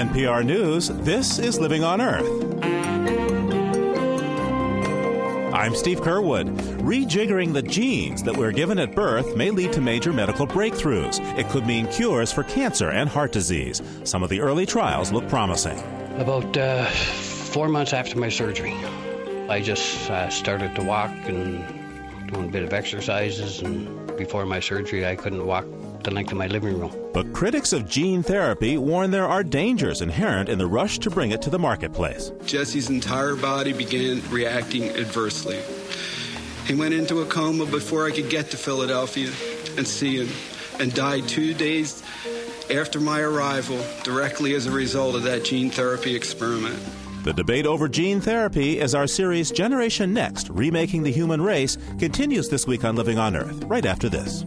NPR News, this is Living on Earth. I'm Steve Curwood. Rejiggering the genes that we're given at birth may lead to major medical breakthroughs. It could mean cures for cancer and heart disease. Some of the early trials look promising. About uh, four months after my surgery, I just uh, started to walk and doing a bit of exercises. And before my surgery, I couldn't walk the length of my living room. But critics of gene therapy warn there are dangers inherent in the rush to bring it to the marketplace. Jesse's entire body began reacting adversely. He went into a coma before I could get to Philadelphia and see him, and died two days after my arrival directly as a result of that gene therapy experiment. The debate over gene therapy as our series Generation Next Remaking the Human Race continues this week on Living on Earth, right after this.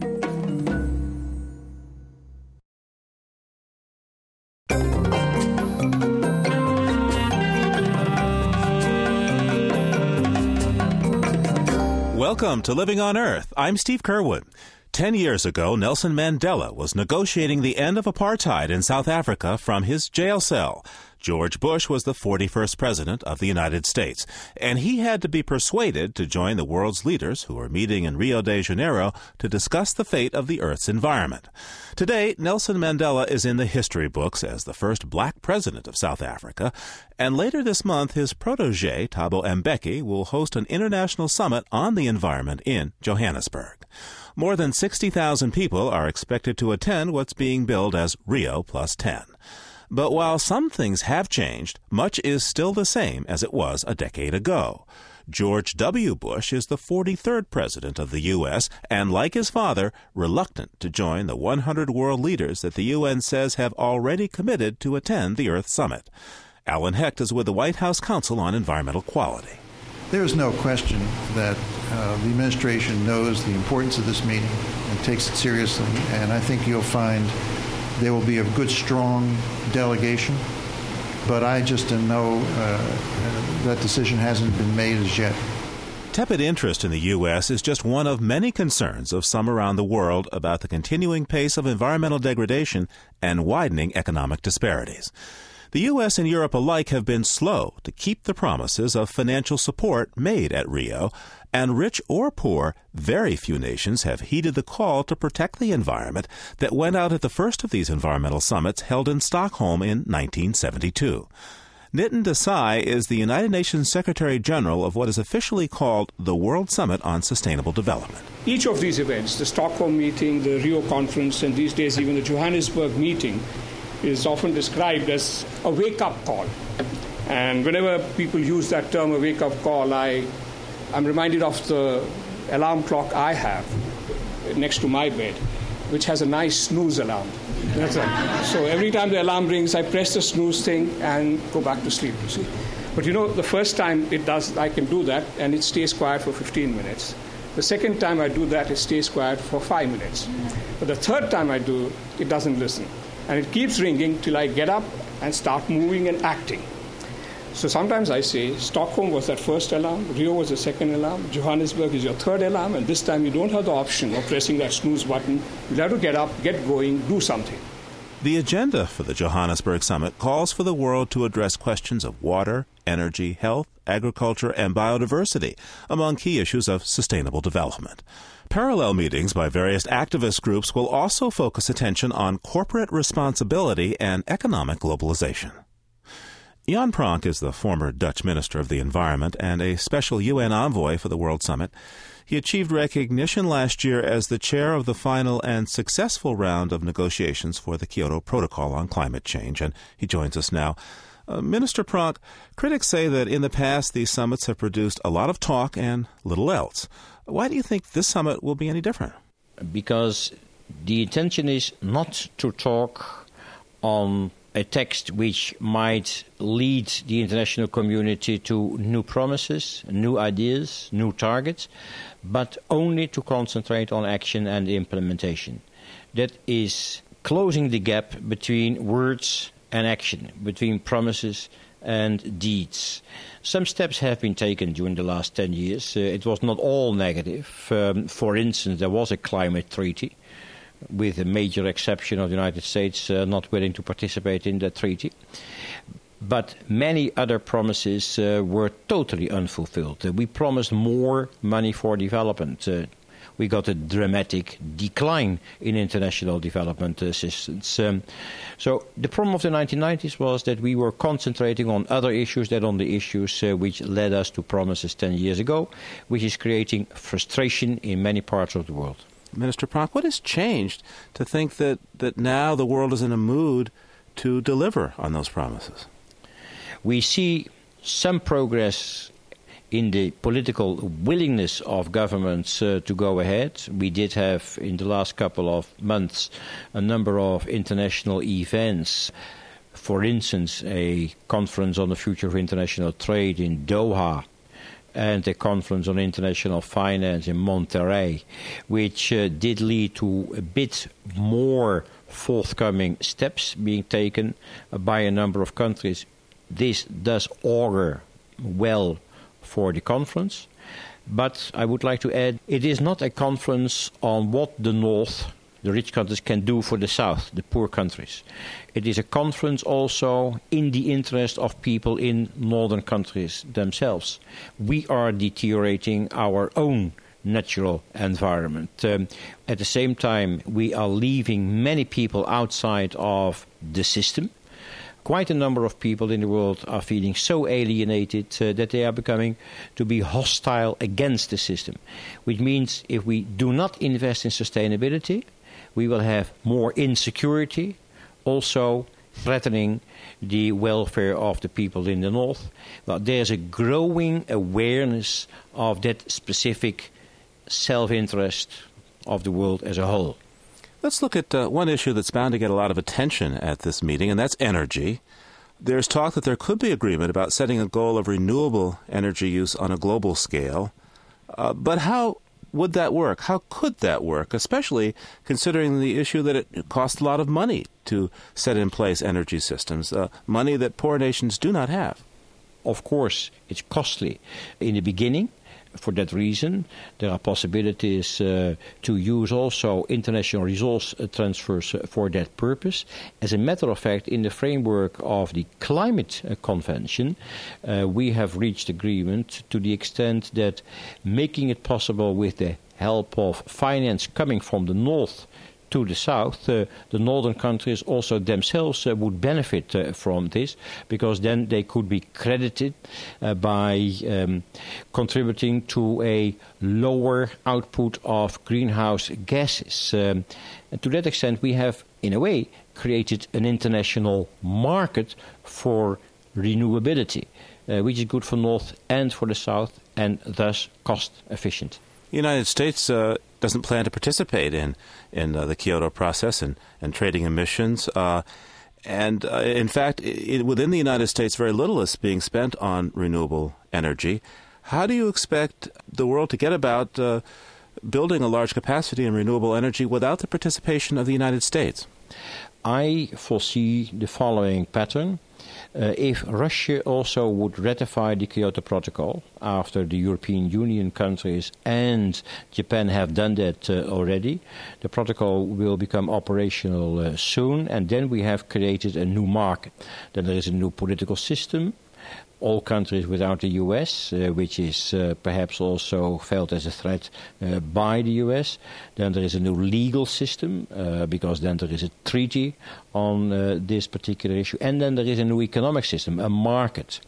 Welcome to Living on Earth. I'm Steve Curwood. Ten years ago, Nelson Mandela was negotiating the end of apartheid in South Africa from his jail cell. George Bush was the 41st President of the United States, and he had to be persuaded to join the world's leaders who were meeting in Rio de Janeiro to discuss the fate of the Earth's environment. Today, Nelson Mandela is in the history books as the first black president of South Africa, and later this month, his protege, Thabo Mbeki, will host an international summit on the environment in Johannesburg. More than 60,000 people are expected to attend what's being billed as Rio Plus 10. But while some things have changed, much is still the same as it was a decade ago. George W. Bush is the 43rd president of the U.S. and, like his father, reluctant to join the 100 world leaders that the UN says have already committed to attend the Earth Summit. Alan Hecht is with the White House Council on Environmental Quality. There is no question that uh, the administration knows the importance of this meeting and takes it seriously, and I think you'll find there will be a good, strong delegation, but I just know uh, that decision hasn't been made as yet. Tepid interest in the U.S. is just one of many concerns of some around the world about the continuing pace of environmental degradation and widening economic disparities. The U.S. and Europe alike have been slow to keep the promises of financial support made at Rio, and rich or poor, very few nations have heeded the call to protect the environment that went out at the first of these environmental summits held in Stockholm in 1972. Nitin Desai is the United Nations Secretary General of what is officially called the World Summit on Sustainable Development. Each of these events, the Stockholm meeting, the Rio conference, and these days even the Johannesburg meeting, is often described as a wake up call. And whenever people use that term, a wake up call, I, I'm reminded of the alarm clock I have next to my bed, which has a nice snooze alarm. That's right. So every time the alarm rings, I press the snooze thing and go back to sleep, you see. But you know, the first time it does, I can do that, and it stays quiet for 15 minutes. The second time I do that, it stays quiet for five minutes. But the third time I do, it doesn't listen and it keeps ringing till I get up and start moving and acting. So sometimes I say Stockholm was that first alarm, Rio was the second alarm, Johannesburg is your third alarm, and this time you don't have the option of pressing that snooze button. You have to get up, get going, do something. The agenda for the Johannesburg summit calls for the world to address questions of water, energy, health, agriculture, and biodiversity among key issues of sustainable development. Parallel meetings by various activist groups will also focus attention on corporate responsibility and economic globalization. Jan Pronk is the former Dutch Minister of the Environment and a special UN envoy for the World Summit. He achieved recognition last year as the chair of the final and successful round of negotiations for the Kyoto Protocol on climate change, and he joins us now. Uh, Minister Pronk, critics say that in the past these summits have produced a lot of talk and little else. Why do you think this summit will be any different? Because the intention is not to talk on a text which might lead the international community to new promises, new ideas, new targets, but only to concentrate on action and implementation. That is closing the gap between words and action, between promises and deeds. Some steps have been taken during the last 10 years. Uh, it was not all negative. Um, for instance, there was a climate treaty with a major exception of the United States uh, not willing to participate in that treaty. But many other promises uh, were totally unfulfilled. Uh, we promised more money for development. Uh, we got a dramatic decline in international development assistance. Um, so the problem of the 1990s was that we were concentrating on other issues than on the issues uh, which led us to promises 10 years ago, which is creating frustration in many parts of the world. Minister Pronk, what has changed to think that, that now the world is in a mood to deliver on those promises? We see some progress in the political willingness of governments uh, to go ahead. We did have, in the last couple of months, a number of international events. For instance, a conference on the future of international trade in Doha and the conference on international finance in Monterrey, which uh, did lead to a bit more forthcoming steps being taken by a number of countries. This does augur well for the conference. But I would like to add it is not a conference on what the North, the rich countries, can do for the South, the poor countries. It is a conference also in the interest of people in northern countries themselves. We are deteriorating our own natural environment. Um, at the same time, we are leaving many people outside of the system quite a number of people in the world are feeling so alienated uh, that they are becoming to be hostile against the system. Which means if we do not invest in sustainability, we will have more insecurity, also threatening the welfare of the people in the north. But there's a growing awareness of that specific self interest of the world as a whole. Let's look at uh, one issue that's bound to get a lot of attention at this meeting, and that's energy. There's talk that there could be agreement about setting a goal of renewable energy use on a global scale. Uh, but how would that work? How could that work, especially considering the issue that it costs a lot of money to set in place energy systems, uh, money that poor nations do not have? Of course, it's costly in the beginning for that reason, there are possibilities uh, to use also international resource uh, transfers uh, for that purpose. As a matter of fact, in the framework of the Climate uh, Convention, uh, we have reached agreement to the extent that making it possible with the help of finance coming from the north to the south, uh, the northern countries also themselves uh, would benefit uh, from this because then they could be credited by um, contributing to a lower output of greenhouse gases. Um, and to that extent, we have, in a way, created an international market for renewability, uh, which is good for North and for the South and thus cost efficient. The United States uh, doesn't plan to participate in in uh, the Kyoto process and, and trading emissions. Uh, and uh, in fact, it, within the United States, very little is being spent on renewable energy. How do you expect the world to get about uh, building a large capacity in renewable energy without the participation of the United States? I foresee the following pattern. Uh, if Russia also would ratify the Kyoto Protocol after the European Union countries and Japan have done that uh, already, the protocol will become operational uh, soon, and then we have created a new market. Then there is a new political system, all countries without the US, uh, which is uh, perhaps also felt as a threat uh, by the US. Then there is a new legal system, uh, because then there is a treaty on uh, this particular issue. And then there is a new economic system, a market.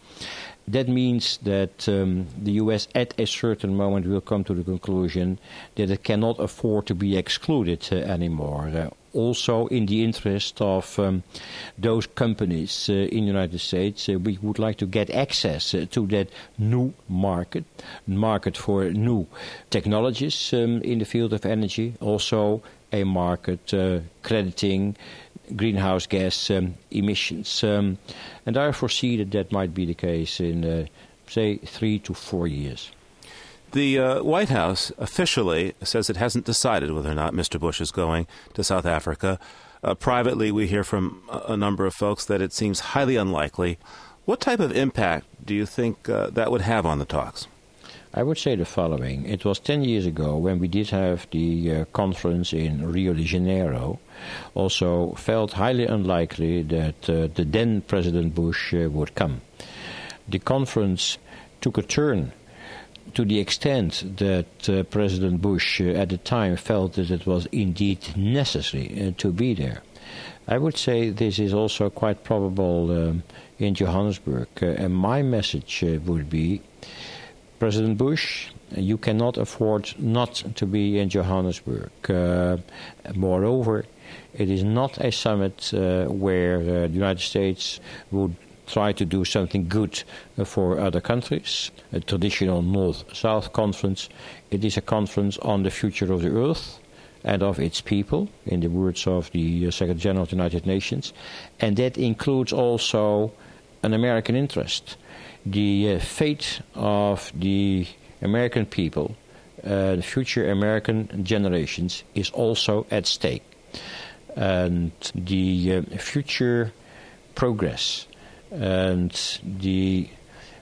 That means that um, the US at a certain moment will come to the conclusion that it cannot afford to be excluded uh, anymore also in the interest of um, those companies uh, in the United States. Uh, we would like to get access uh, to that new market, market for new technologies um, in the field of energy, also a market crediting greenhouse gas um, emissions. Um, and I foresee that that might be the case in, uh, say, three to four years. The uh, White House officially says it hasn't decided whether or not Mr. Bush is going to South Africa. Uh, privately, we hear from a number of folks that it seems highly unlikely. What type of impact do you think uh, that would have on the talks? I would say the following. It was 10 years ago when we did have the uh, conference in Rio de Janeiro. Also, felt highly unlikely that uh, the then President Bush uh, would come. The conference took a turn to the extent that uh, President Bush uh, at the time felt that it was indeed necessary uh, to be there. I would say this is also quite probable um, in Johannesburg. Uh, and my message would be President Bush, you cannot afford not to be in Johannesburg. Moreover, it is not a summit where the United States would try to do something good for other countries, a traditional North South conference. It is a conference on the future of the earth and of its people, in the words of the uh, Secretary General of the United Nations, and that includes also an American interest. The uh, fate of the American people, uh, future American generations, is also at stake. And the uh, future progress and the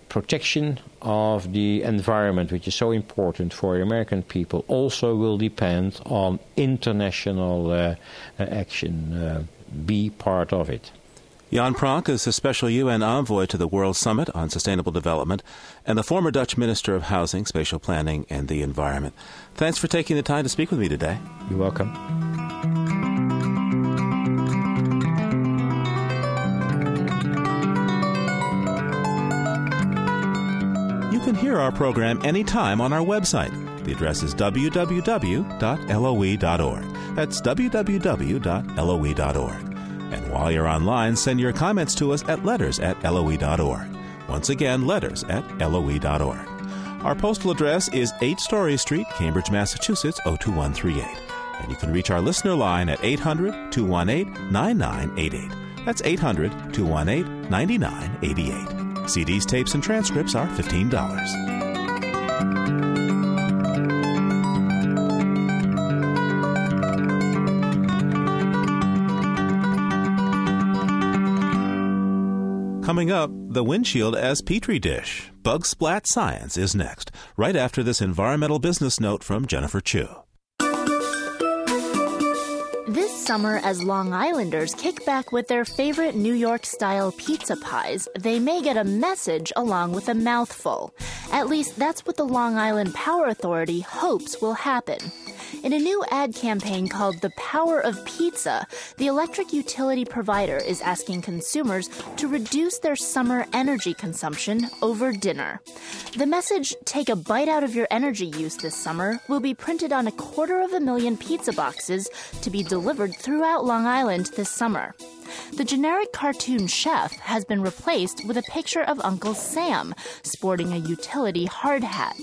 protection of the environment, which is so important for American people, also will depend on international uh, action. Uh, be part of it. Jan Pronk is a special UN envoy to the World Summit on Sustainable Development and the former Dutch Minister of Housing, Spatial Planning, and the Environment. Thanks for taking the time to speak with me today. You're welcome. Can hear our program anytime on our website. The address is www.loe.org. That's www.loe.org. And while you're online, send your comments to us at letters at loe.org. Once again, letters at loe.org. Our postal address is 8 Story Street, Cambridge, Massachusetts 02138. And you can reach our listener line at 800 218 9988. That's 800 218 9988. CDs, tapes, and transcripts are $15. Coming up, the windshield as petri dish. Bug Splat Science is next, right after this environmental business note from Jennifer Chu. Summer, as Long Islanders kick back with their favorite New York style pizza pies, they may get a message along with a mouthful. At least that's what the Long Island Power Authority hopes will happen. In a new ad campaign called The Power of Pizza, the electric utility provider is asking consumers to reduce their summer energy consumption over dinner. The message, Take a bite out of your energy use this summer, will be printed on a quarter of a million pizza boxes to be delivered throughout Long Island this summer. The generic cartoon chef has been replaced with a picture of Uncle Sam sporting a utility hard hat.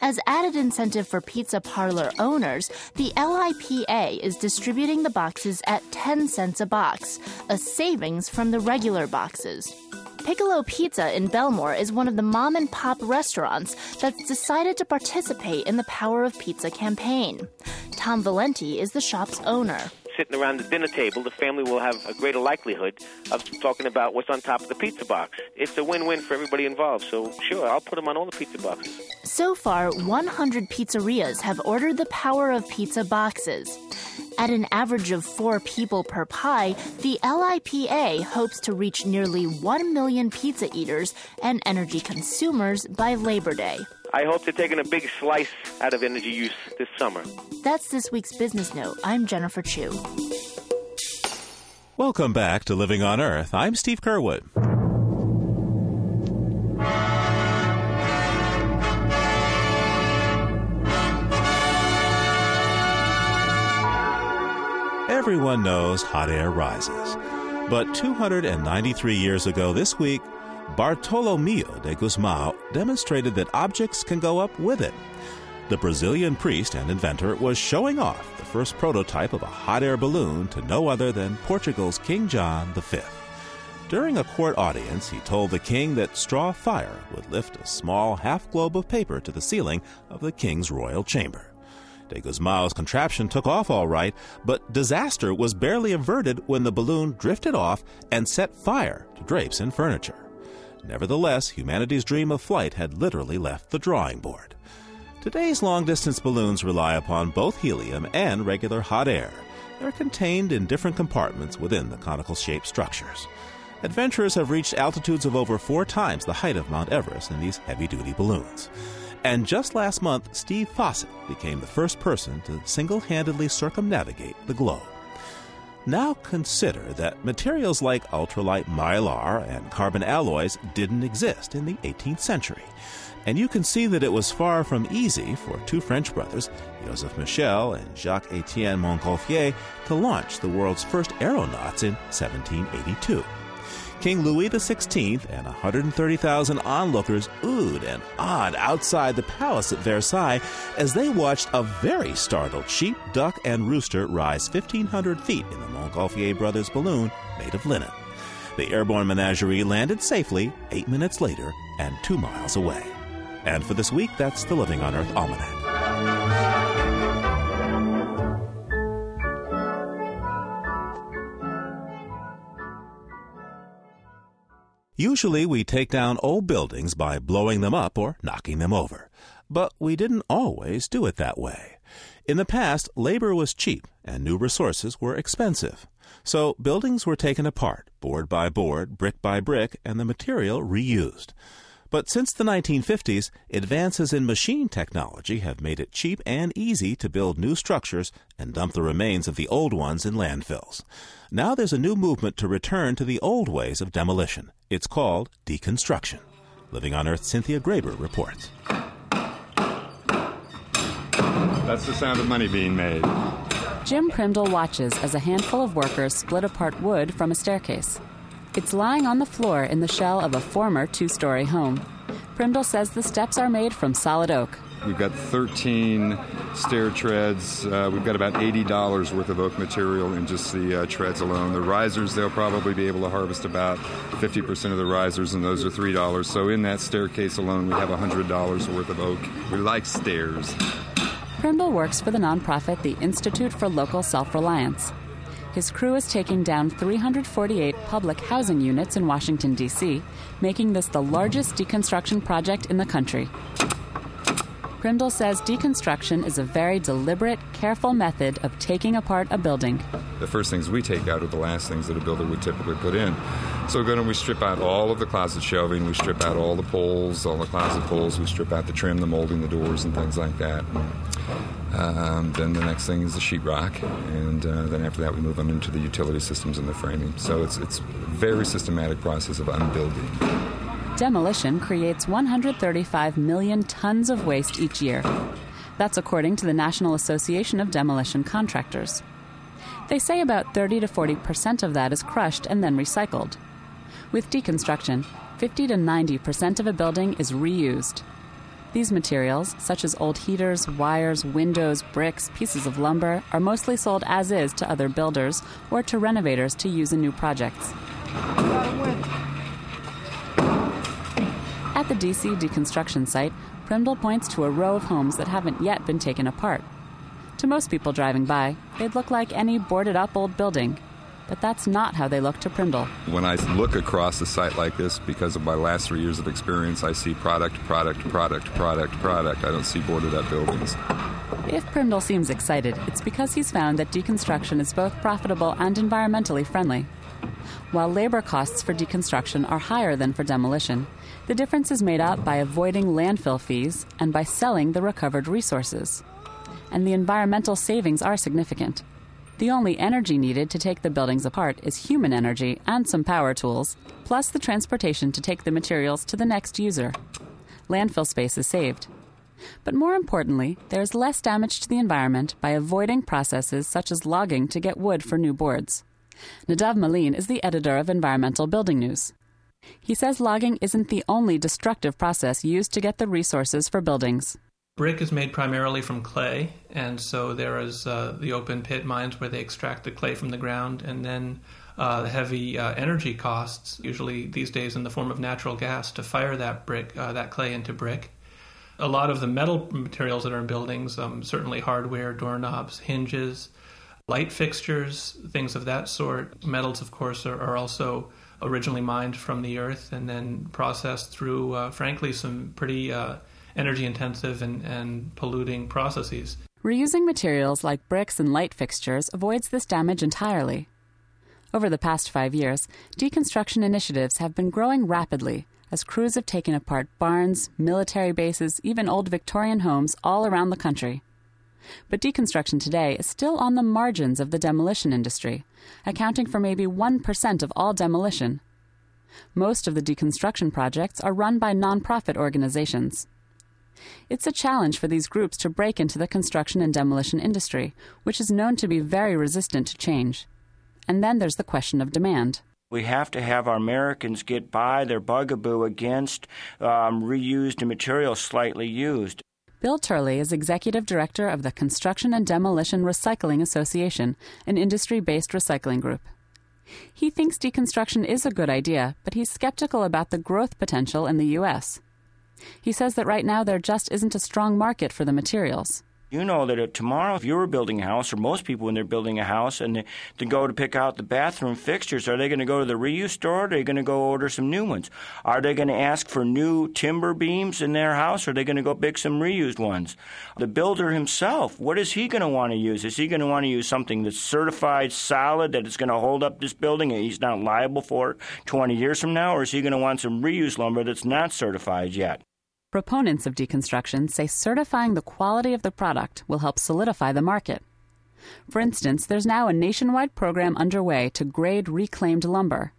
As added incentive for pizza parlor owners, the LIPA is distributing the boxes at 10 cents a box, a savings from the regular boxes. Piccolo Pizza in Bellmore is one of the mom and pop restaurants that's decided to participate in the Power of Pizza campaign. Tom Valenti is the shop's owner sitting around the dinner table, the family will have a greater likelihood of talking about what's on top of the pizza box. It's a win-win for everybody involved. So sure, I'll put them on all the pizza boxes. So far, 100 pizzerias have ordered the Power of Pizza boxes. At an average of four people per pie, the LIPA hopes to reach nearly 1 million pizza eaters and energy consumers by Labor Day. I hope they're taking a big slice out of energy use this summer. That's this week's Business Note. I'm Jennifer Chu. Welcome back to Living on Earth. I'm Steve Curwood. Everyone knows hot air rises. But 293 years ago this week, Bartolomeo de Gusmao demonstrated that objects can go up with it. The Brazilian priest and inventor was showing off the first prototype of a hot air balloon to no other than Portugal's King John V. During a court audience, he told the king that straw fire would lift a small half globe of paper to the ceiling of the king's royal chamber. De Gusmao's contraption took off all right, but disaster was barely averted when the balloon drifted off and set fire to drapes and furniture. Nevertheless, humanity's dream of flight had literally left the drawing board. Today's long distance balloons rely upon both helium and regular hot air. They're contained in different compartments within the conical shaped structures. Adventurers have reached altitudes of over four times the height of Mount Everest in these heavy duty balloons. And just last month, Steve Fossett became the first person to single handedly circumnavigate the globe. Now consider that materials like ultralight mylar and carbon alloys didn't exist in the 18th century. And you can see that it was far from easy for two French brothers, Joseph Michel and Jacques Etienne Montgolfier, to launch the world's first aeronauts in 1782. King Louis XVI and 130,000 onlookers oohed and awed outside the palace at Versailles as they watched a very startled sheep, duck, and rooster rise 1,500 feet in the Montgolfier brothers' balloon made of linen. The airborne menagerie landed safely eight minutes later and two miles away. And for this week, that's the Living on Earth Almanac. Usually, we take down old buildings by blowing them up or knocking them over. But we didn't always do it that way. In the past, labor was cheap and new resources were expensive. So buildings were taken apart, board by board, brick by brick, and the material reused. But since the 1950s, advances in machine technology have made it cheap and easy to build new structures and dump the remains of the old ones in landfills. Now there's a new movement to return to the old ways of demolition. It's called deconstruction. Living on Earth, Cynthia Graber reports. That's the sound of money being made. Jim Primdle watches as a handful of workers split apart wood from a staircase. It's lying on the floor in the shell of a former two story home. Primdle says the steps are made from solid oak. We've got 13 stair treads. Uh, we've got about $80 worth of oak material in just the uh, treads alone. The risers, they'll probably be able to harvest about 50% of the risers, and those are $3. So in that staircase alone, we have $100 worth of oak. We like stairs. Primdle works for the nonprofit the Institute for Local Self Reliance. His crew is taking down 348 public housing units in Washington, D.C., making this the largest deconstruction project in the country. Primdle says deconstruction is a very deliberate, careful method of taking apart a building. The first things we take out are the last things that a builder would typically put in. So going we strip out all of the closet shelving, we strip out all the poles, all the closet poles, we strip out the trim, the molding, the doors, and things like that. Um, then the next thing is the sheetrock, and uh, then after that we move on into the utility systems and the framing. So it's it's a very systematic process of unbuilding. Demolition creates 135 million tons of waste each year. That's according to the National Association of Demolition Contractors. They say about 30 to 40 percent of that is crushed and then recycled. With deconstruction, 50 to 90 percent of a building is reused. These materials, such as old heaters, wires, windows, bricks, pieces of lumber, are mostly sold as is to other builders or to renovators to use in new projects. At the DC deconstruction site, Primdle points to a row of homes that haven't yet been taken apart. To most people driving by, they'd look like any boarded up old building. But that's not how they look to Primdle. When I look across a site like this, because of my last three years of experience, I see product, product, product, product, product. I don't see boarded up buildings. If Primdle seems excited, it's because he's found that deconstruction is both profitable and environmentally friendly. While labor costs for deconstruction are higher than for demolition, the difference is made up by avoiding landfill fees and by selling the recovered resources. And the environmental savings are significant. The only energy needed to take the buildings apart is human energy and some power tools, plus the transportation to take the materials to the next user. Landfill space is saved. But more importantly, there is less damage to the environment by avoiding processes such as logging to get wood for new boards. Nadav Malin is the editor of Environmental Building News. He says logging isn't the only destructive process used to get the resources for buildings. Brick is made primarily from clay, and so there is uh, the open pit mines where they extract the clay from the ground, and then uh, the heavy uh, energy costs, usually these days in the form of natural gas, to fire that brick, uh, that clay into brick. A lot of the metal materials that are in buildings, um, certainly hardware, doorknobs, hinges, light fixtures, things of that sort. Metals, of course, are, are also originally mined from the earth and then processed through, uh, frankly, some pretty uh, energy intensive and, and polluting processes. Reusing materials like bricks and light fixtures avoids this damage entirely. Over the past five years, deconstruction initiatives have been growing rapidly as crews have taken apart barns, military bases, even old Victorian homes all around the country. But deconstruction today is still on the margins of the demolition industry, accounting for maybe 1% of all demolition. Most of the deconstruction projects are run by nonprofit organizations. It's a challenge for these groups to break into the construction and demolition industry, which is known to be very resistant to change. And then there's the question of demand. We have to have our Americans get by their bugaboo against um, reused materials slightly used. Bill Turley is executive director of the Construction and Demolition Recycling Association, an industry based recycling group. He thinks deconstruction is a good idea, but he's skeptical about the growth potential in the U.S. He says that right now there just isn't a strong market for the materials. You know that tomorrow, if you were building a house, or most people when they're building a house, and they, to go to pick out the bathroom fixtures, are they going to go to the reuse store? Or are they going to go order some new ones? Are they going to ask for new timber beams in their house? Or are they going to go pick some reused ones? The builder himself, what is he going to want to use? Is he going to want to use something that's certified solid that is going to hold up this building and he's not liable for it 20 years from now? Or is he going to want some reused lumber that's not certified yet? Proponents of deconstruction say certifying the quality of the product will help solidify the market. For instance, there's now a nationwide program underway to grade reclaimed lumber.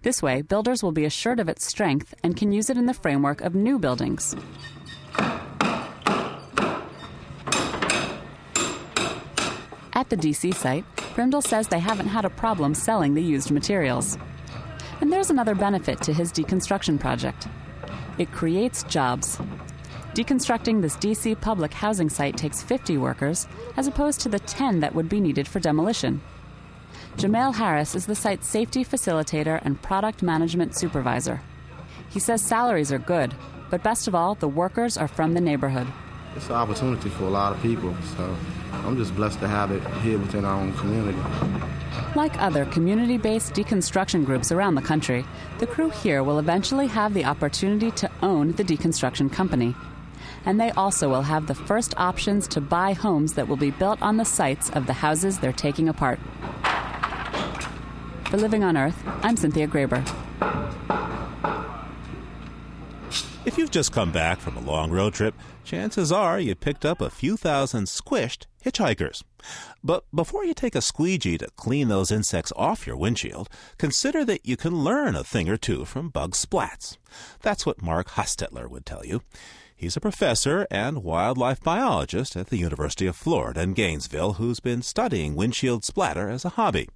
This way, builders will be assured of its strength and can use it in the framework of new buildings. At the DC site, Primdel says they haven't had a problem selling the used materials. And there's another benefit to his deconstruction project. It creates jobs. Deconstructing this DC public housing site takes 50 workers, as opposed to the 10 that would be needed for demolition. Jamail Harris is the site's safety facilitator and product management supervisor. He says salaries are good, but best of all, the workers are from the neighborhood. It's an opportunity for a lot of people, so I'm just blessed to have it here within our own community. Like other community based deconstruction groups around the country, the crew here will eventually have the opportunity to own the deconstruction company. And they also will have the first options to buy homes that will be built on the sites of the houses they're taking apart. For Living on Earth, I'm Cynthia Graber. If you've just come back from a long road trip, chances are you picked up a few thousand squished hitchhikers. But before you take a squeegee to clean those insects off your windshield, consider that you can learn a thing or two from bug splats. That's what Mark Hostetler would tell you. He's a professor and wildlife biologist at the University of Florida in Gainesville who's been studying windshield splatter as a hobby.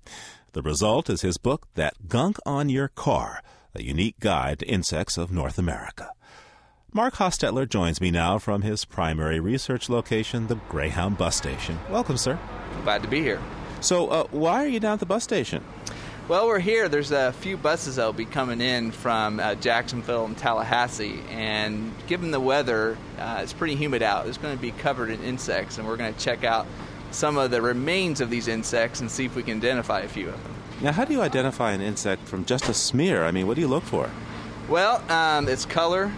The result is his book, That Gunk on Your Car, a unique guide to insects of North America. Mark Hostetler joins me now from his primary research location, the Greyhound bus station. Welcome, sir. Glad to be here. So, uh, why are you down at the bus station? Well, we're here. There's a few buses that'll be coming in from uh, Jacksonville and Tallahassee, and given the weather, uh, it's pretty humid out. It's going to be covered in insects, and we're going to check out some of the remains of these insects and see if we can identify a few of them. Now, how do you identify an insect from just a smear? I mean, what do you look for? Well, um, its color,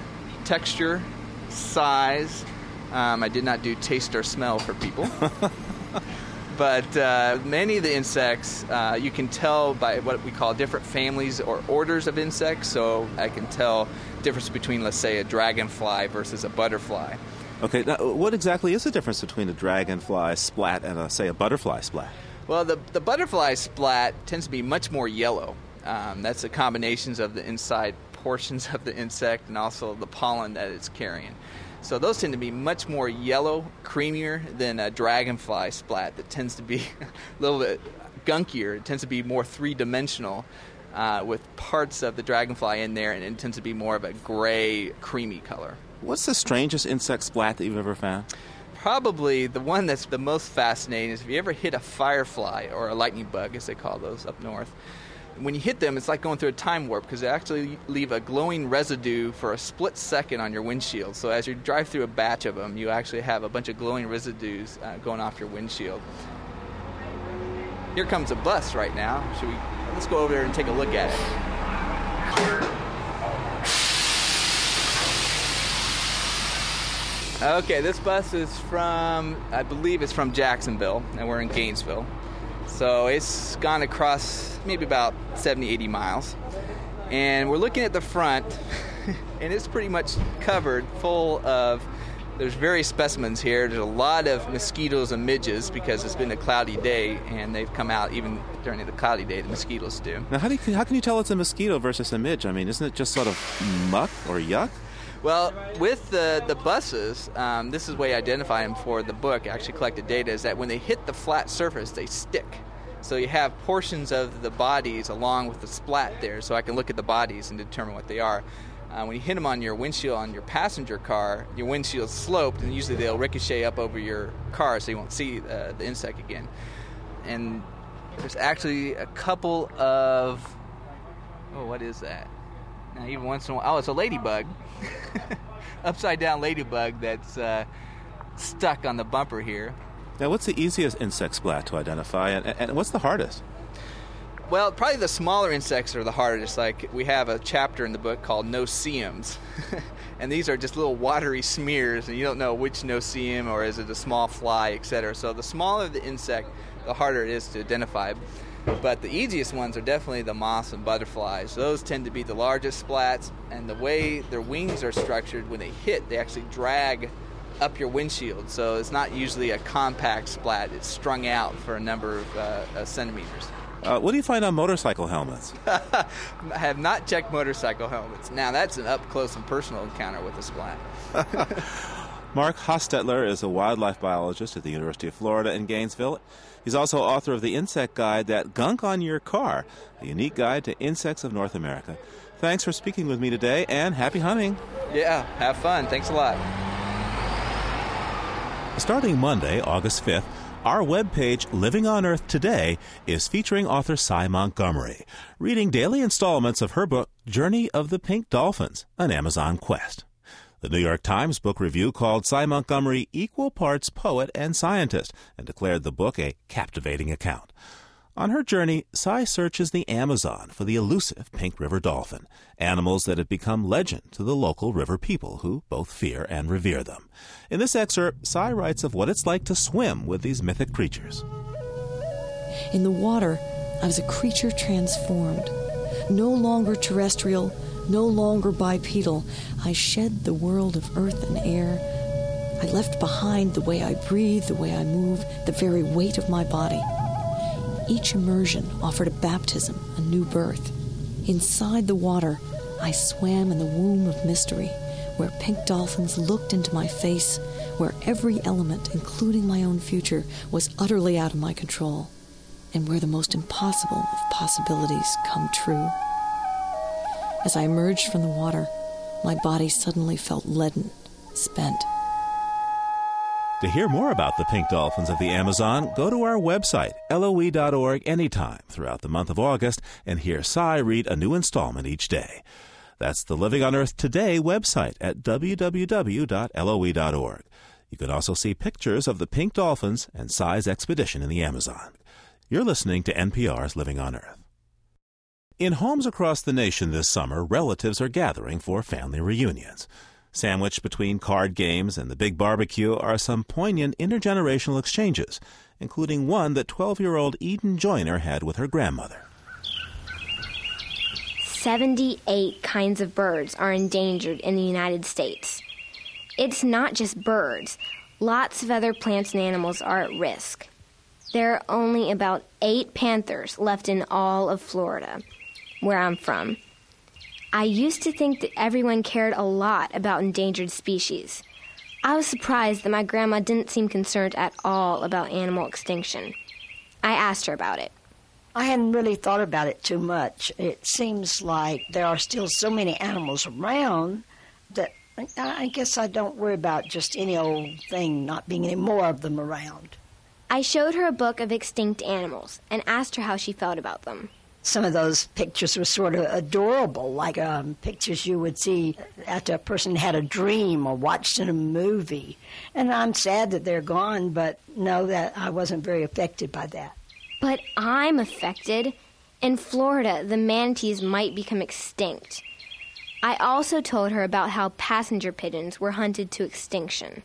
texture, size. Um, I did not do taste or smell for people. but uh, many of the insects uh, you can tell by what we call different families or orders of insects. So I can tell difference between, let's say, a dragonfly versus a butterfly. Okay, now what exactly is the difference between a dragonfly splat and, a, say, a butterfly splat? Well, the, the butterfly splat tends to be much more yellow. Um, that's the combinations of the inside portions of the insect and also the pollen that it's carrying. So those tend to be much more yellow, creamier than a dragonfly splat that tends to be a little bit gunkier. It tends to be more three dimensional. Uh, with parts of the dragonfly in there, and it tends to be more of a gray, creamy color. What's the strangest insect splat that you've ever found? Probably the one that's the most fascinating is if you ever hit a firefly or a lightning bug, as they call those up north when you hit them, it's like going through a time warp because they actually leave a glowing residue for a split second on your windshield. So as you drive through a batch of them, you actually have a bunch of glowing residues uh, going off your windshield. Here comes a bus right now. Should we? Let's go over there and take a look at it. Okay, this bus is from, I believe it's from Jacksonville, and we're in Gainesville. So it's gone across maybe about 70, 80 miles. And we're looking at the front, and it's pretty much covered full of, there's various specimens here. There's a lot of mosquitoes and midges because it's been a cloudy day, and they've come out even during the cloudy day, the mosquitoes do. Now, how, do you, how can you tell it's a mosquito versus a midge? I mean, isn't it just sort of muck or yuck? Well, with the, the buses, um, this is the way I identify them for the book, actually collected data, is that when they hit the flat surface, they stick. So you have portions of the bodies along with the splat there, so I can look at the bodies and determine what they are. Uh, when you hit them on your windshield on your passenger car, your windshield's sloped, and usually they'll ricochet up over your car, so you won't see uh, the insect again. And there's actually a couple of oh, what is that? Now, even once in a while, oh, it's a ladybug, upside down ladybug that's uh, stuck on the bumper here. Now, what's the easiest insect splat to identify, and, and what's the hardest? Well, probably the smaller insects are the hardest. Like we have a chapter in the book called no-see-ums, and these are just little watery smears, and you don't know which no-see-um or is it a small fly, etc. So the smaller the insect, the harder it is to identify. But the easiest ones are definitely the moths and butterflies. Those tend to be the largest splats, and the way their wings are structured, when they hit, they actually drag up your windshield. So it's not usually a compact splat, it's strung out for a number of uh, uh, centimeters. Uh, what do you find on motorcycle helmets? I have not checked motorcycle helmets. Now, that's an up close and personal encounter with a splat. Mark Hostetler is a wildlife biologist at the University of Florida in Gainesville. He's also author of the insect guide, That Gunk on Your Car, a unique guide to insects of North America. Thanks for speaking with me today, and happy hunting. Yeah, have fun. Thanks a lot. Starting Monday, August 5th, our webpage, Living on Earth Today, is featuring author Sy Montgomery, reading daily installments of her book, Journey of the Pink Dolphins, an Amazon quest. The New York Times book review called Sy Montgomery equal parts poet and scientist and declared the book a captivating account. On her journey, Sy searches the Amazon for the elusive pink river dolphin, animals that have become legend to the local river people who both fear and revere them. In this excerpt, Sy writes of what it's like to swim with these mythic creatures. In the water, I was a creature transformed. No longer terrestrial, no longer bipedal, I shed the world of earth and air. I left behind the way I breathe, the way I move, the very weight of my body. Each immersion offered a baptism, a new birth. Inside the water, I swam in the womb of mystery, where pink dolphins looked into my face, where every element, including my own future, was utterly out of my control, and where the most impossible of possibilities come true. As I emerged from the water, my body suddenly felt leaden, spent. To hear more about the pink dolphins of the Amazon, go to our website, loe.org, anytime throughout the month of August and hear Sy read a new installment each day. That's the Living on Earth Today website at www.loe.org. You can also see pictures of the pink dolphins and Sy's expedition in the Amazon. You're listening to NPR's Living on Earth. In homes across the nation this summer, relatives are gathering for family reunions. Sandwiched between card games and the big barbecue are some poignant intergenerational exchanges, including one that 12 year old Eden Joyner had with her grandmother. 78 kinds of birds are endangered in the United States. It's not just birds, lots of other plants and animals are at risk. There are only about eight panthers left in all of Florida, where I'm from. I used to think that everyone cared a lot about endangered species. I was surprised that my grandma didn't seem concerned at all about animal extinction. I asked her about it. I hadn't really thought about it too much. It seems like there are still so many animals around that I guess I don't worry about just any old thing not being any more of them around. I showed her a book of extinct animals and asked her how she felt about them some of those pictures were sort of adorable, like um, pictures you would see after a person had a dream or watched in a movie. And I'm sad that they're gone, but know that I wasn't very affected by that. But I'm affected. In Florida, the manatees might become extinct. I also told her about how passenger pigeons were hunted to extinction.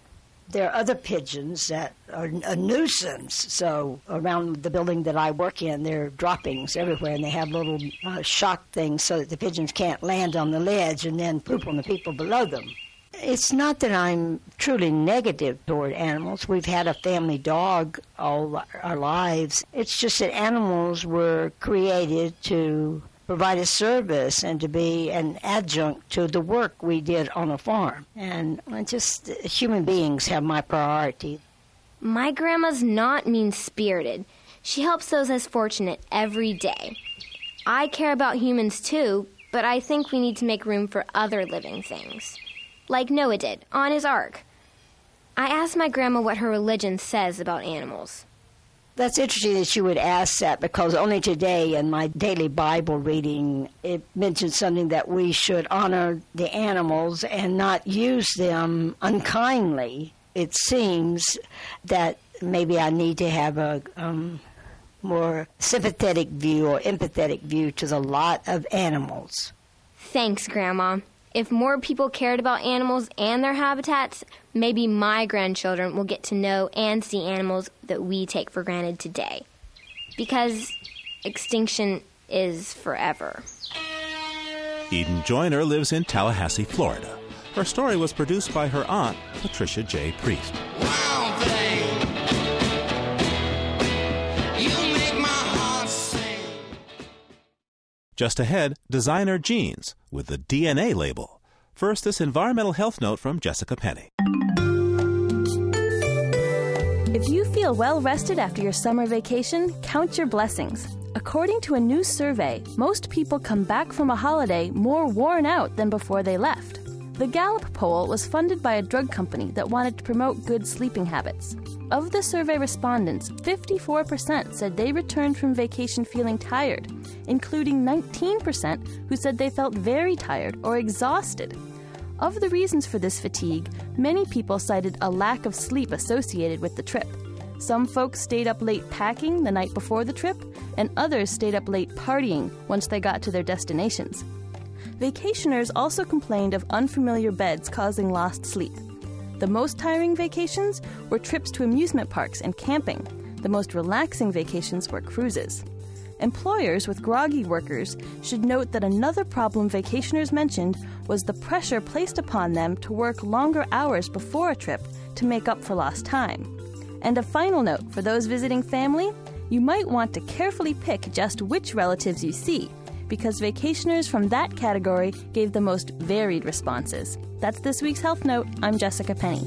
There are other pigeons that are a nuisance. So around the building that I work in, there are droppings everywhere, and they have little uh, shock things so that the pigeons can't land on the ledge and then poop on the people below them. It's not that I'm truly negative toward animals. We've had a family dog all our lives. It's just that animals were created to provide a service and to be an adjunct to the work we did on a farm. And just human beings have my priority. My grandma's not mean spirited. She helps those less fortunate every day. I care about humans too, but I think we need to make room for other living things. Like Noah did on his ark. I asked my grandma what her religion says about animals. That's interesting that you would ask that because only today in my daily Bible reading it mentions something that we should honor the animals and not use them unkindly. It seems that maybe I need to have a um, more sympathetic view or empathetic view to the lot of animals. Thanks, Grandma. If more people cared about animals and their habitats, maybe my grandchildren will get to know and see animals that we take for granted today. Because extinction is forever. Eden Joyner lives in Tallahassee, Florida. Her story was produced by her aunt, Patricia J. Priest. Just ahead, designer jeans with the DNA label. First, this environmental health note from Jessica Penny. If you feel well rested after your summer vacation, count your blessings. According to a new survey, most people come back from a holiday more worn out than before they left. The Gallup poll was funded by a drug company that wanted to promote good sleeping habits. Of the survey respondents, 54% said they returned from vacation feeling tired, including 19% who said they felt very tired or exhausted. Of the reasons for this fatigue, many people cited a lack of sleep associated with the trip. Some folks stayed up late packing the night before the trip, and others stayed up late partying once they got to their destinations. Vacationers also complained of unfamiliar beds causing lost sleep. The most tiring vacations were trips to amusement parks and camping. The most relaxing vacations were cruises. Employers with groggy workers should note that another problem vacationers mentioned was the pressure placed upon them to work longer hours before a trip to make up for lost time. And a final note for those visiting family you might want to carefully pick just which relatives you see because vacationers from that category gave the most varied responses. That's this week's Health Note. I'm Jessica Penny.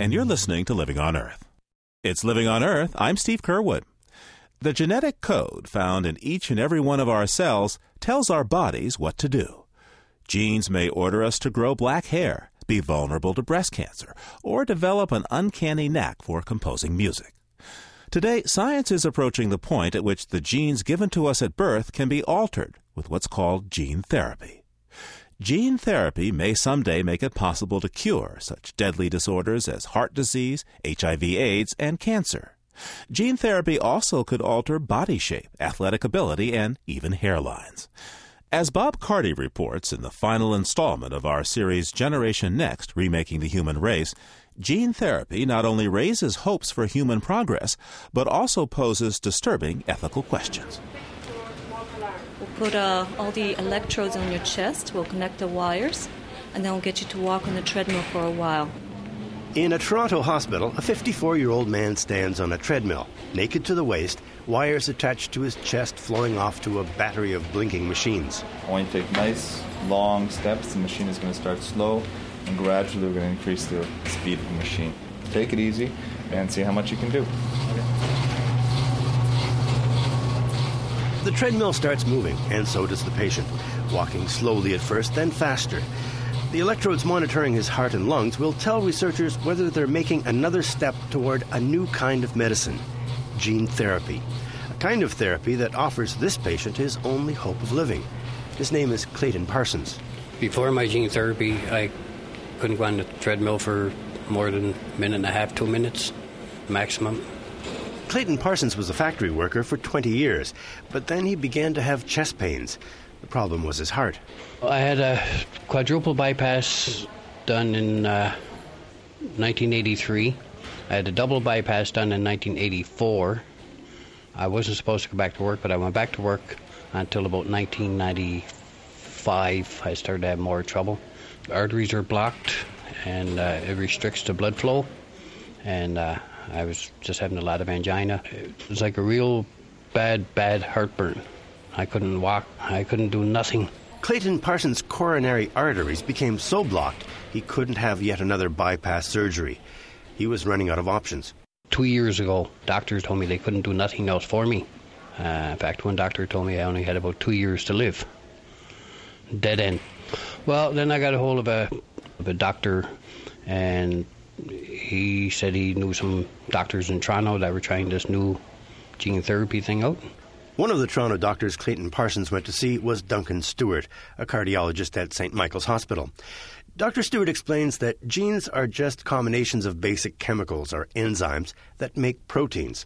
And you're listening to Living on Earth. It's Living on Earth. I'm Steve Curwood. The genetic code found in each and every one of our cells tells our bodies what to do. Genes may order us to grow black hair, be vulnerable to breast cancer, or develop an uncanny knack for composing music. Today, science is approaching the point at which the genes given to us at birth can be altered with what's called gene therapy. Gene therapy may someday make it possible to cure such deadly disorders as heart disease, HIV AIDS, and cancer. Gene therapy also could alter body shape, athletic ability, and even hairlines. As Bob Carty reports in the final installment of our series Generation Next Remaking the Human Race, Gene therapy not only raises hopes for human progress, but also poses disturbing ethical questions. We'll put uh, all the electrodes on your chest, we'll connect the wires, and then we'll get you to walk on the treadmill for a while. In a Toronto hospital, a 54 year old man stands on a treadmill, naked to the waist, wires attached to his chest flowing off to a battery of blinking machines. I want you to take nice, long steps. The machine is going to start slow and gradually we're going to increase the speed of the machine. Take it easy and see how much you can do. The treadmill starts moving, and so does the patient, walking slowly at first, then faster. The electrodes monitoring his heart and lungs will tell researchers whether they're making another step toward a new kind of medicine gene therapy. A kind of therapy that offers this patient his only hope of living. His name is Clayton Parsons. Before my gene therapy, I couldn't go on the treadmill for more than a minute and a half, two minutes. maximum. Clayton Parsons was a factory worker for 20 years, but then he began to have chest pains. The problem was his heart. I had a quadruple bypass done in uh, 1983. I had a double bypass done in 1984. I wasn't supposed to go back to work, but I went back to work until about 1995. I started to have more trouble. Arteries are blocked, and uh, it restricts the blood flow. And uh, I was just having a lot of angina. It was like a real bad, bad heartburn. I couldn't walk. I couldn't do nothing. Clayton Parsons' coronary arteries became so blocked he couldn't have yet another bypass surgery. He was running out of options. Two years ago, doctors told me they couldn't do nothing else for me. Uh, in fact, one doctor told me I only had about two years to live. Dead end. Well, then I got a hold of a, of a doctor, and he said he knew some doctors in Toronto that were trying this new gene therapy thing out. One of the Toronto doctors Clayton Parsons went to see was Duncan Stewart, a cardiologist at St. Michael's Hospital. Dr. Stewart explains that genes are just combinations of basic chemicals or enzymes that make proteins.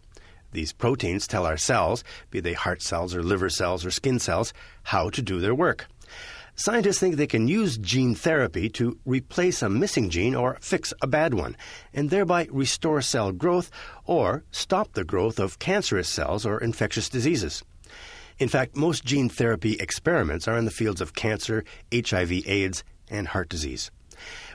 These proteins tell our cells, be they heart cells or liver cells or skin cells, how to do their work. Scientists think they can use gene therapy to replace a missing gene or fix a bad one, and thereby restore cell growth or stop the growth of cancerous cells or infectious diseases. In fact, most gene therapy experiments are in the fields of cancer, HIV, AIDS, and heart disease.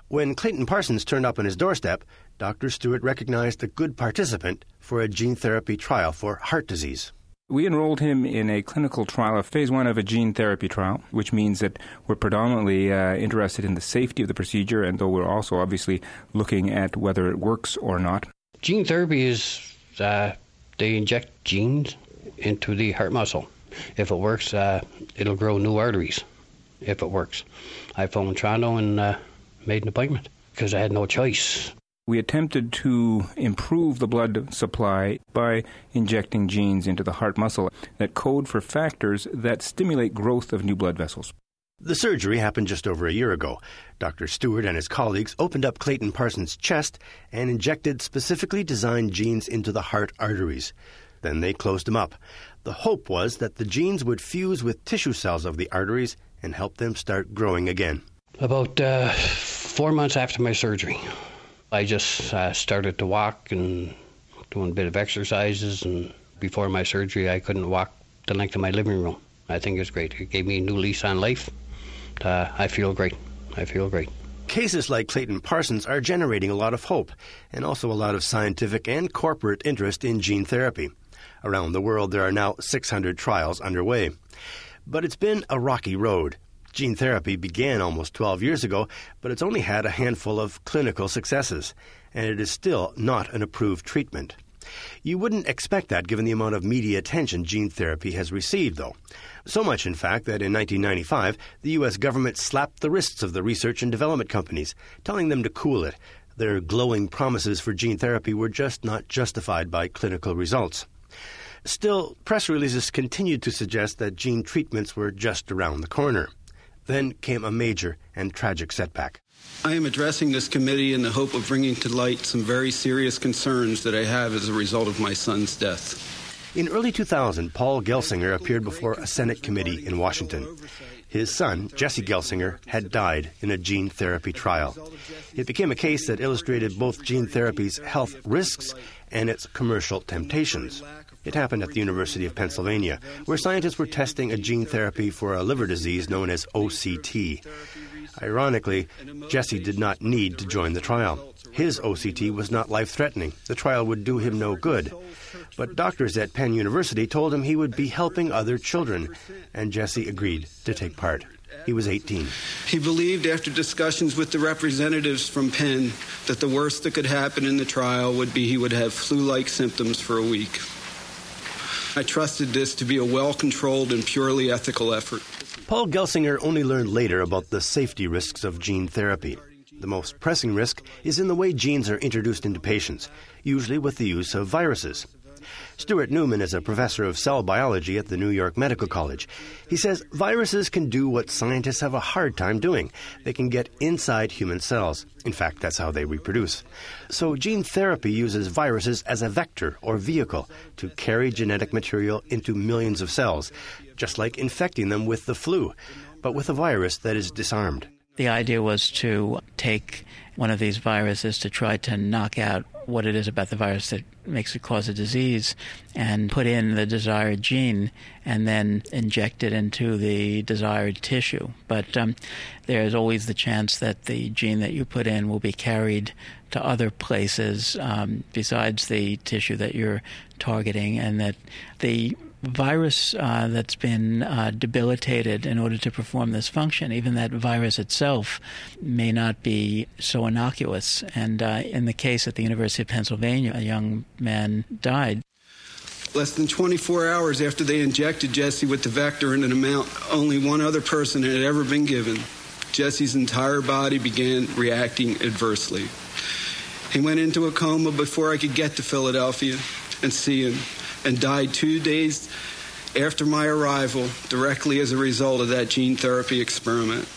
When Clayton Parsons turned up on his doorstep, Dr. Stewart recognized a good participant for a gene therapy trial for heart disease. We enrolled him in a clinical trial, a phase one of a gene therapy trial, which means that we're predominantly uh, interested in the safety of the procedure, and though we're also obviously looking at whether it works or not. Gene therapy is uh, they inject genes into the heart muscle. If it works, uh, it'll grow new arteries. If it works, I phoned Toronto and uh, made an appointment because I had no choice. We attempted to improve the blood supply by injecting genes into the heart muscle that code for factors that stimulate growth of new blood vessels. The surgery happened just over a year ago. Dr. Stewart and his colleagues opened up Clayton Parsons' chest and injected specifically designed genes into the heart arteries. Then they closed them up. The hope was that the genes would fuse with tissue cells of the arteries and help them start growing again. About uh, four months after my surgery, I just uh, started to walk and doing a bit of exercises. And before my surgery, I couldn't walk the length of my living room. I think it's great. It gave me a new lease on life. Uh, I feel great. I feel great. Cases like Clayton Parsons are generating a lot of hope and also a lot of scientific and corporate interest in gene therapy. Around the world, there are now 600 trials underway. But it's been a rocky road. Gene therapy began almost 12 years ago, but it's only had a handful of clinical successes, and it is still not an approved treatment. You wouldn't expect that given the amount of media attention gene therapy has received, though. So much, in fact, that in 1995, the U.S. government slapped the wrists of the research and development companies, telling them to cool it. Their glowing promises for gene therapy were just not justified by clinical results. Still, press releases continued to suggest that gene treatments were just around the corner. Then came a major and tragic setback. I am addressing this committee in the hope of bringing to light some very serious concerns that I have as a result of my son's death. In early 2000, Paul Gelsinger appeared before a Senate committee in Washington. His son, Jesse Gelsinger, had died in a gene therapy trial. It became a case that illustrated both gene therapy's health risks and its commercial temptations. It happened at the University of Pennsylvania, where scientists were testing a gene therapy for a liver disease known as OCT. Ironically, Jesse did not need to join the trial. His OCT was not life threatening. The trial would do him no good. But doctors at Penn University told him he would be helping other children, and Jesse agreed to take part. He was 18. He believed, after discussions with the representatives from Penn, that the worst that could happen in the trial would be he would have flu like symptoms for a week. I trusted this to be a well controlled and purely ethical effort. Paul Gelsinger only learned later about the safety risks of gene therapy. The most pressing risk is in the way genes are introduced into patients, usually with the use of viruses. Stuart Newman is a professor of cell biology at the New York Medical College. He says viruses can do what scientists have a hard time doing. They can get inside human cells. In fact, that's how they reproduce. So gene therapy uses viruses as a vector or vehicle to carry genetic material into millions of cells, just like infecting them with the flu, but with a virus that is disarmed. The idea was to take one of these viruses to try to knock out what it is about the virus that makes it cause a disease and put in the desired gene and then inject it into the desired tissue. But um, there's always the chance that the gene that you put in will be carried to other places um, besides the tissue that you're targeting, and that the virus uh, that's been uh, debilitated in order to perform this function, even that virus itself may not be so innocuous. And uh, in the case at the University of Pennsylvania, a young man died. Less than 24 hours after they injected Jesse with the vector in an amount only one other person had ever been given, Jesse's entire body began reacting adversely. He went into a coma before I could get to Philadelphia and see him and died two days after my arrival directly as a result of that gene therapy experiment.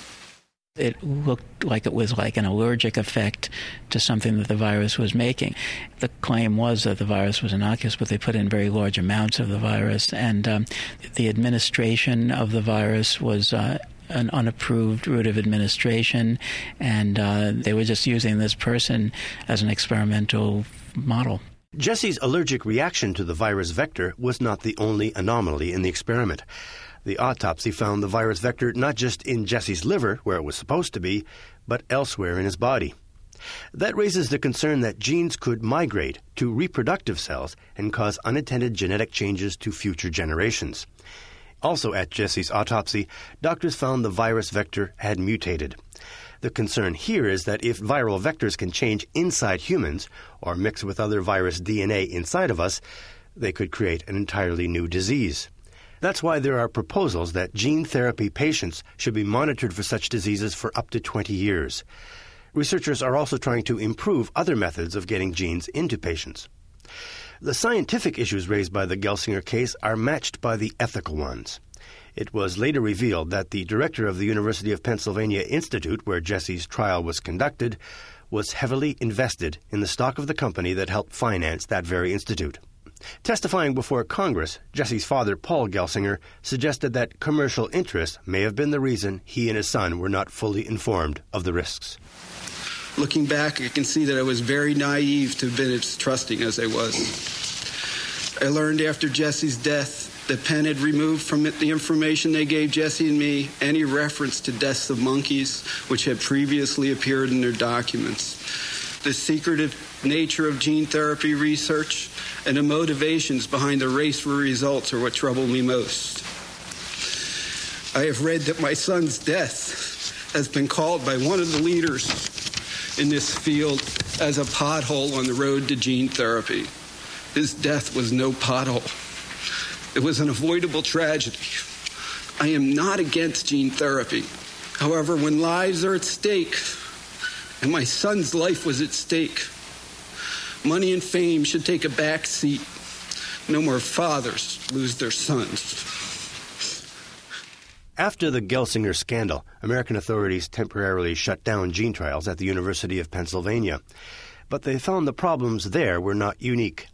It looked like it was like an allergic effect to something that the virus was making. The claim was that the virus was innocuous, but they put in very large amounts of the virus, and um, the administration of the virus was. Uh, an unapproved route of administration, and uh, they were just using this person as an experimental model. Jesse's allergic reaction to the virus vector was not the only anomaly in the experiment. The autopsy found the virus vector not just in Jesse's liver, where it was supposed to be, but elsewhere in his body. That raises the concern that genes could migrate to reproductive cells and cause unintended genetic changes to future generations. Also at Jesse's autopsy, doctors found the virus vector had mutated. The concern here is that if viral vectors can change inside humans or mix with other virus DNA inside of us, they could create an entirely new disease. That's why there are proposals that gene therapy patients should be monitored for such diseases for up to 20 years. Researchers are also trying to improve other methods of getting genes into patients. The scientific issues raised by the Gelsinger case are matched by the ethical ones. It was later revealed that the director of the University of Pennsylvania Institute, where Jesse's trial was conducted, was heavily invested in the stock of the company that helped finance that very institute. Testifying before Congress, Jesse's father, Paul Gelsinger, suggested that commercial interests may have been the reason he and his son were not fully informed of the risks. Looking back, I can see that I was very naive to have been as trusting as I was. I learned after Jesse's death that Penn had removed from it the information they gave Jesse and me any reference to deaths of monkeys, which had previously appeared in their documents. The secretive nature of gene therapy research and the motivations behind the race for results are what trouble me most. I have read that my son's death has been called by one of the leaders in this field as a pothole on the road to gene therapy. His death was no pothole. It was an avoidable tragedy. I am not against gene therapy. However, when lives are at stake, and my son's life was at stake, money and fame should take a back seat. No more fathers lose their sons. After the Gelsinger scandal, American authorities temporarily shut down gene trials at the University of Pennsylvania. But they found the problems there were not unique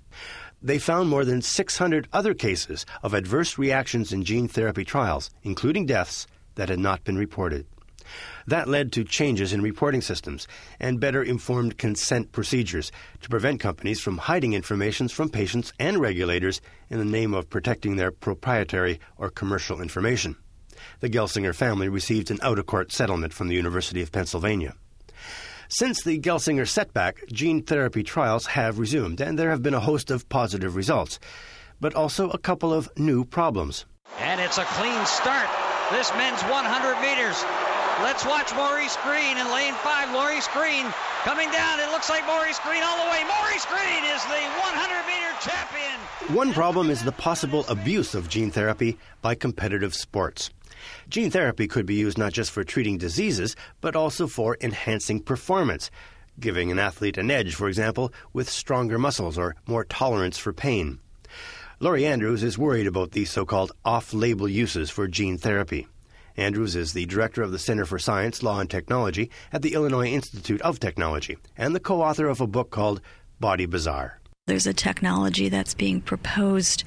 they found more than 600 other cases of adverse reactions in gene therapy trials, including deaths, that had not been reported. That led to changes in reporting systems and better informed consent procedures to prevent companies from hiding information from patients and regulators in the name of protecting their proprietary or commercial information. The Gelsinger family received an out of court settlement from the University of Pennsylvania. Since the Gelsinger setback, gene therapy trials have resumed, and there have been a host of positive results, but also a couple of new problems. And it's a clean start. This men's 100 meters. Let's watch Maurice Greene in lane five. Maurice Greene coming down. It looks like Maurice Greene all the way. Maurice Greene is the 100 meter champion. One problem is the possible abuse of gene therapy by competitive sports. Gene therapy could be used not just for treating diseases, but also for enhancing performance, giving an athlete an edge, for example, with stronger muscles or more tolerance for pain. Lori Andrews is worried about these so called off label uses for gene therapy. Andrews is the director of the Center for Science, Law, and Technology at the Illinois Institute of Technology and the co author of a book called Body Bazaar. There's a technology that's being proposed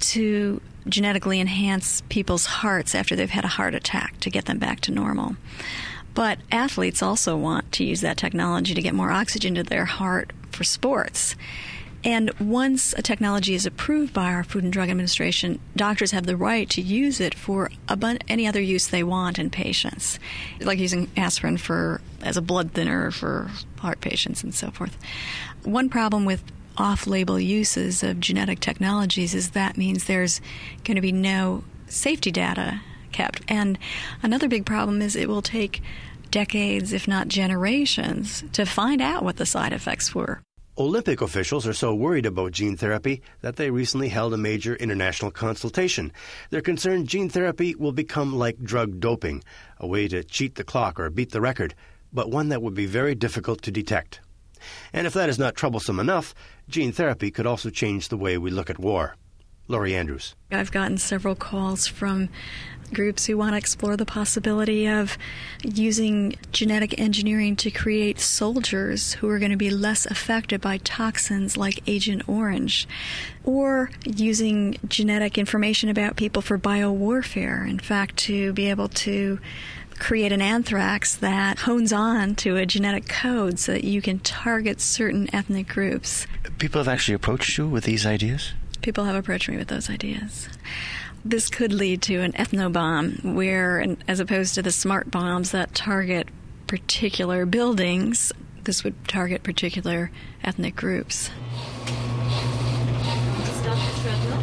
to genetically enhance people's hearts after they've had a heart attack to get them back to normal. But athletes also want to use that technology to get more oxygen to their heart for sports. And once a technology is approved by our Food and Drug Administration, doctors have the right to use it for any other use they want in patients, like using aspirin for as a blood thinner for heart patients and so forth. One problem with off-label uses of genetic technologies is that means there's going to be no safety data kept. And another big problem is it will take decades, if not generations, to find out what the side effects were. Olympic officials are so worried about gene therapy that they recently held a major international consultation. They're concerned gene therapy will become like drug doping, a way to cheat the clock or beat the record, but one that would be very difficult to detect. And if that is not troublesome enough, gene therapy could also change the way we look at war. Lori Andrews. I've gotten several calls from groups who want to explore the possibility of using genetic engineering to create soldiers who are going to be less affected by toxins like Agent Orange, or using genetic information about people for biowarfare. In fact, to be able to create an anthrax that hones on to a genetic code so that you can target certain ethnic groups. People have actually approached you with these ideas? People have approached me with those ideas this could lead to an ethnobomb, where, as opposed to the smart bombs that target particular buildings, this would target particular ethnic groups. Stop the treadmill.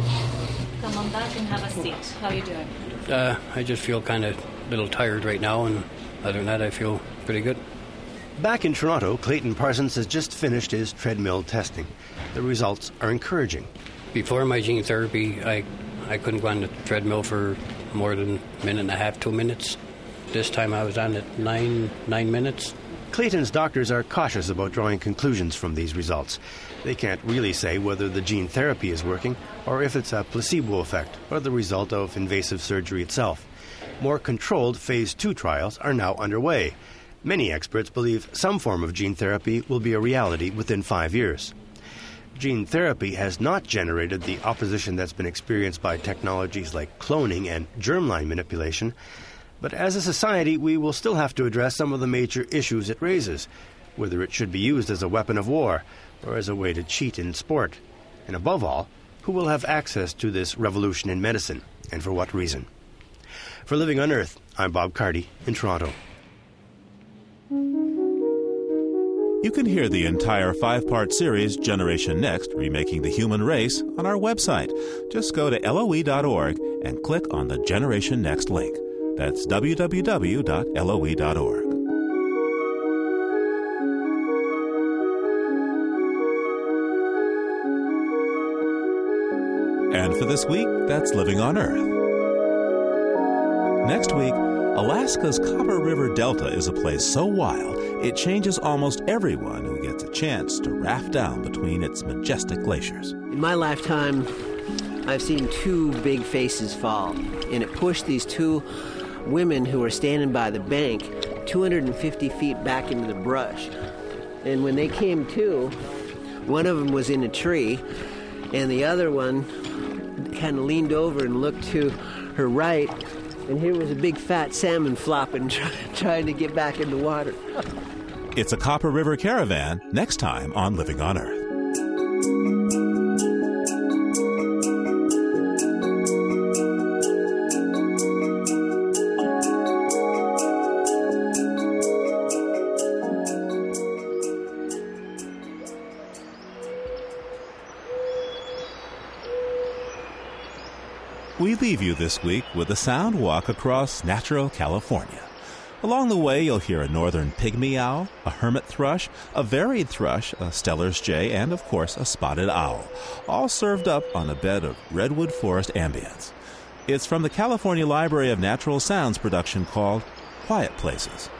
Come on back and have a seat. How are you doing? Uh, I just feel kind of a little tired right now, and other than that, I feel pretty good. Back in Toronto, Clayton Parsons has just finished his treadmill testing. The results are encouraging. Before my gene therapy, I I couldn't go on the treadmill for more than a minute and a half, two minutes. This time I was on it nine nine minutes. Clayton's doctors are cautious about drawing conclusions from these results. They can't really say whether the gene therapy is working or if it's a placebo effect or the result of invasive surgery itself. More controlled phase 2 trials are now underway. Many experts believe some form of gene therapy will be a reality within five years gene therapy has not generated the opposition that's been experienced by technologies like cloning and germline manipulation. But as a society, we will still have to address some of the major issues it raises whether it should be used as a weapon of war or as a way to cheat in sport. And above all, who will have access to this revolution in medicine and for what reason? For Living on Earth, I'm Bob Carty in Toronto. You can hear the entire five part series, Generation Next Remaking the Human Race, on our website. Just go to loe.org and click on the Generation Next link. That's www.loe.org. And for this week, that's Living on Earth. Next week, Alaska's Copper River Delta is a place so wild it changes almost everyone who gets a chance to raft down between its majestic glaciers. In my lifetime, I've seen two big faces fall, and it pushed these two women who were standing by the bank 250 feet back into the brush. And when they came to, one of them was in a tree, and the other one kind of leaned over and looked to her right, and here was a big fat salmon flopping, try, trying to get back in the water. It's a Copper River caravan next time on Living on Earth. Leave you this week with a sound walk across natural California. Along the way, you'll hear a northern pygmy owl, a hermit thrush, a varied thrush, a Steller's jay, and of course a spotted owl, all served up on a bed of redwood forest ambience. It's from the California Library of Natural Sounds production called Quiet Places.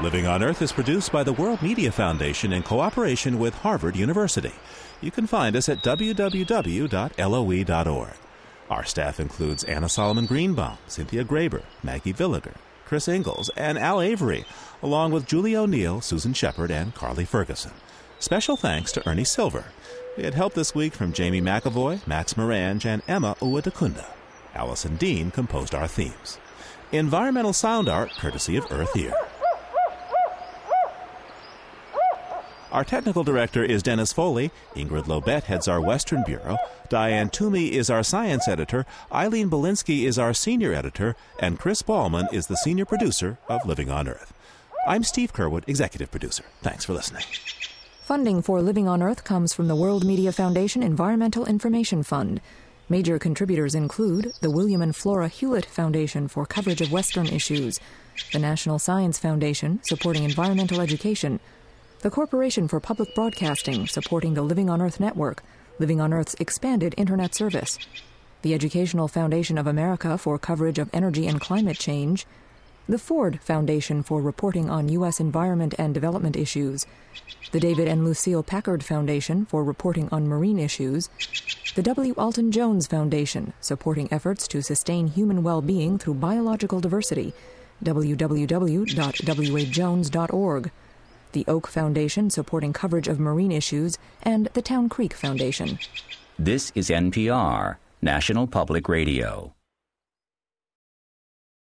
Living on Earth is produced by the World Media Foundation in cooperation with Harvard University. You can find us at www.loe.org. Our staff includes Anna Solomon Greenbaum, Cynthia Graber, Maggie Villiger, Chris Ingalls, and Al Avery, along with Julie O'Neill, Susan Shepard, and Carly Ferguson. Special thanks to Ernie Silver. We had help this week from Jamie McAvoy, Max Morange, and Emma Uwadakunda. Allison Dean composed our themes. Environmental sound art courtesy of EarthEar. Our technical director is Dennis Foley. Ingrid Lobet heads our Western Bureau. Diane Toomey is our science editor. Eileen Bolinsky is our senior editor. And Chris Ballman is the senior producer of Living on Earth. I'm Steve Curwood, executive producer. Thanks for listening. Funding for Living on Earth comes from the World Media Foundation Environmental Information Fund. Major contributors include the William and Flora Hewlett Foundation for coverage of Western issues, the National Science Foundation supporting environmental education, the Corporation for Public Broadcasting, supporting the Living on Earth network, Living on Earth's expanded Internet service, the Educational Foundation of America for coverage of energy and climate change, the Ford Foundation for reporting on U.S. environment and development issues, the David and Lucile Packard Foundation for reporting on marine issues, the W. Alton Jones Foundation, supporting efforts to sustain human well being through biological diversity, www.wajones.org the Oak Foundation supporting coverage of marine issues, and the Town Creek Foundation. This is NPR, National Public Radio.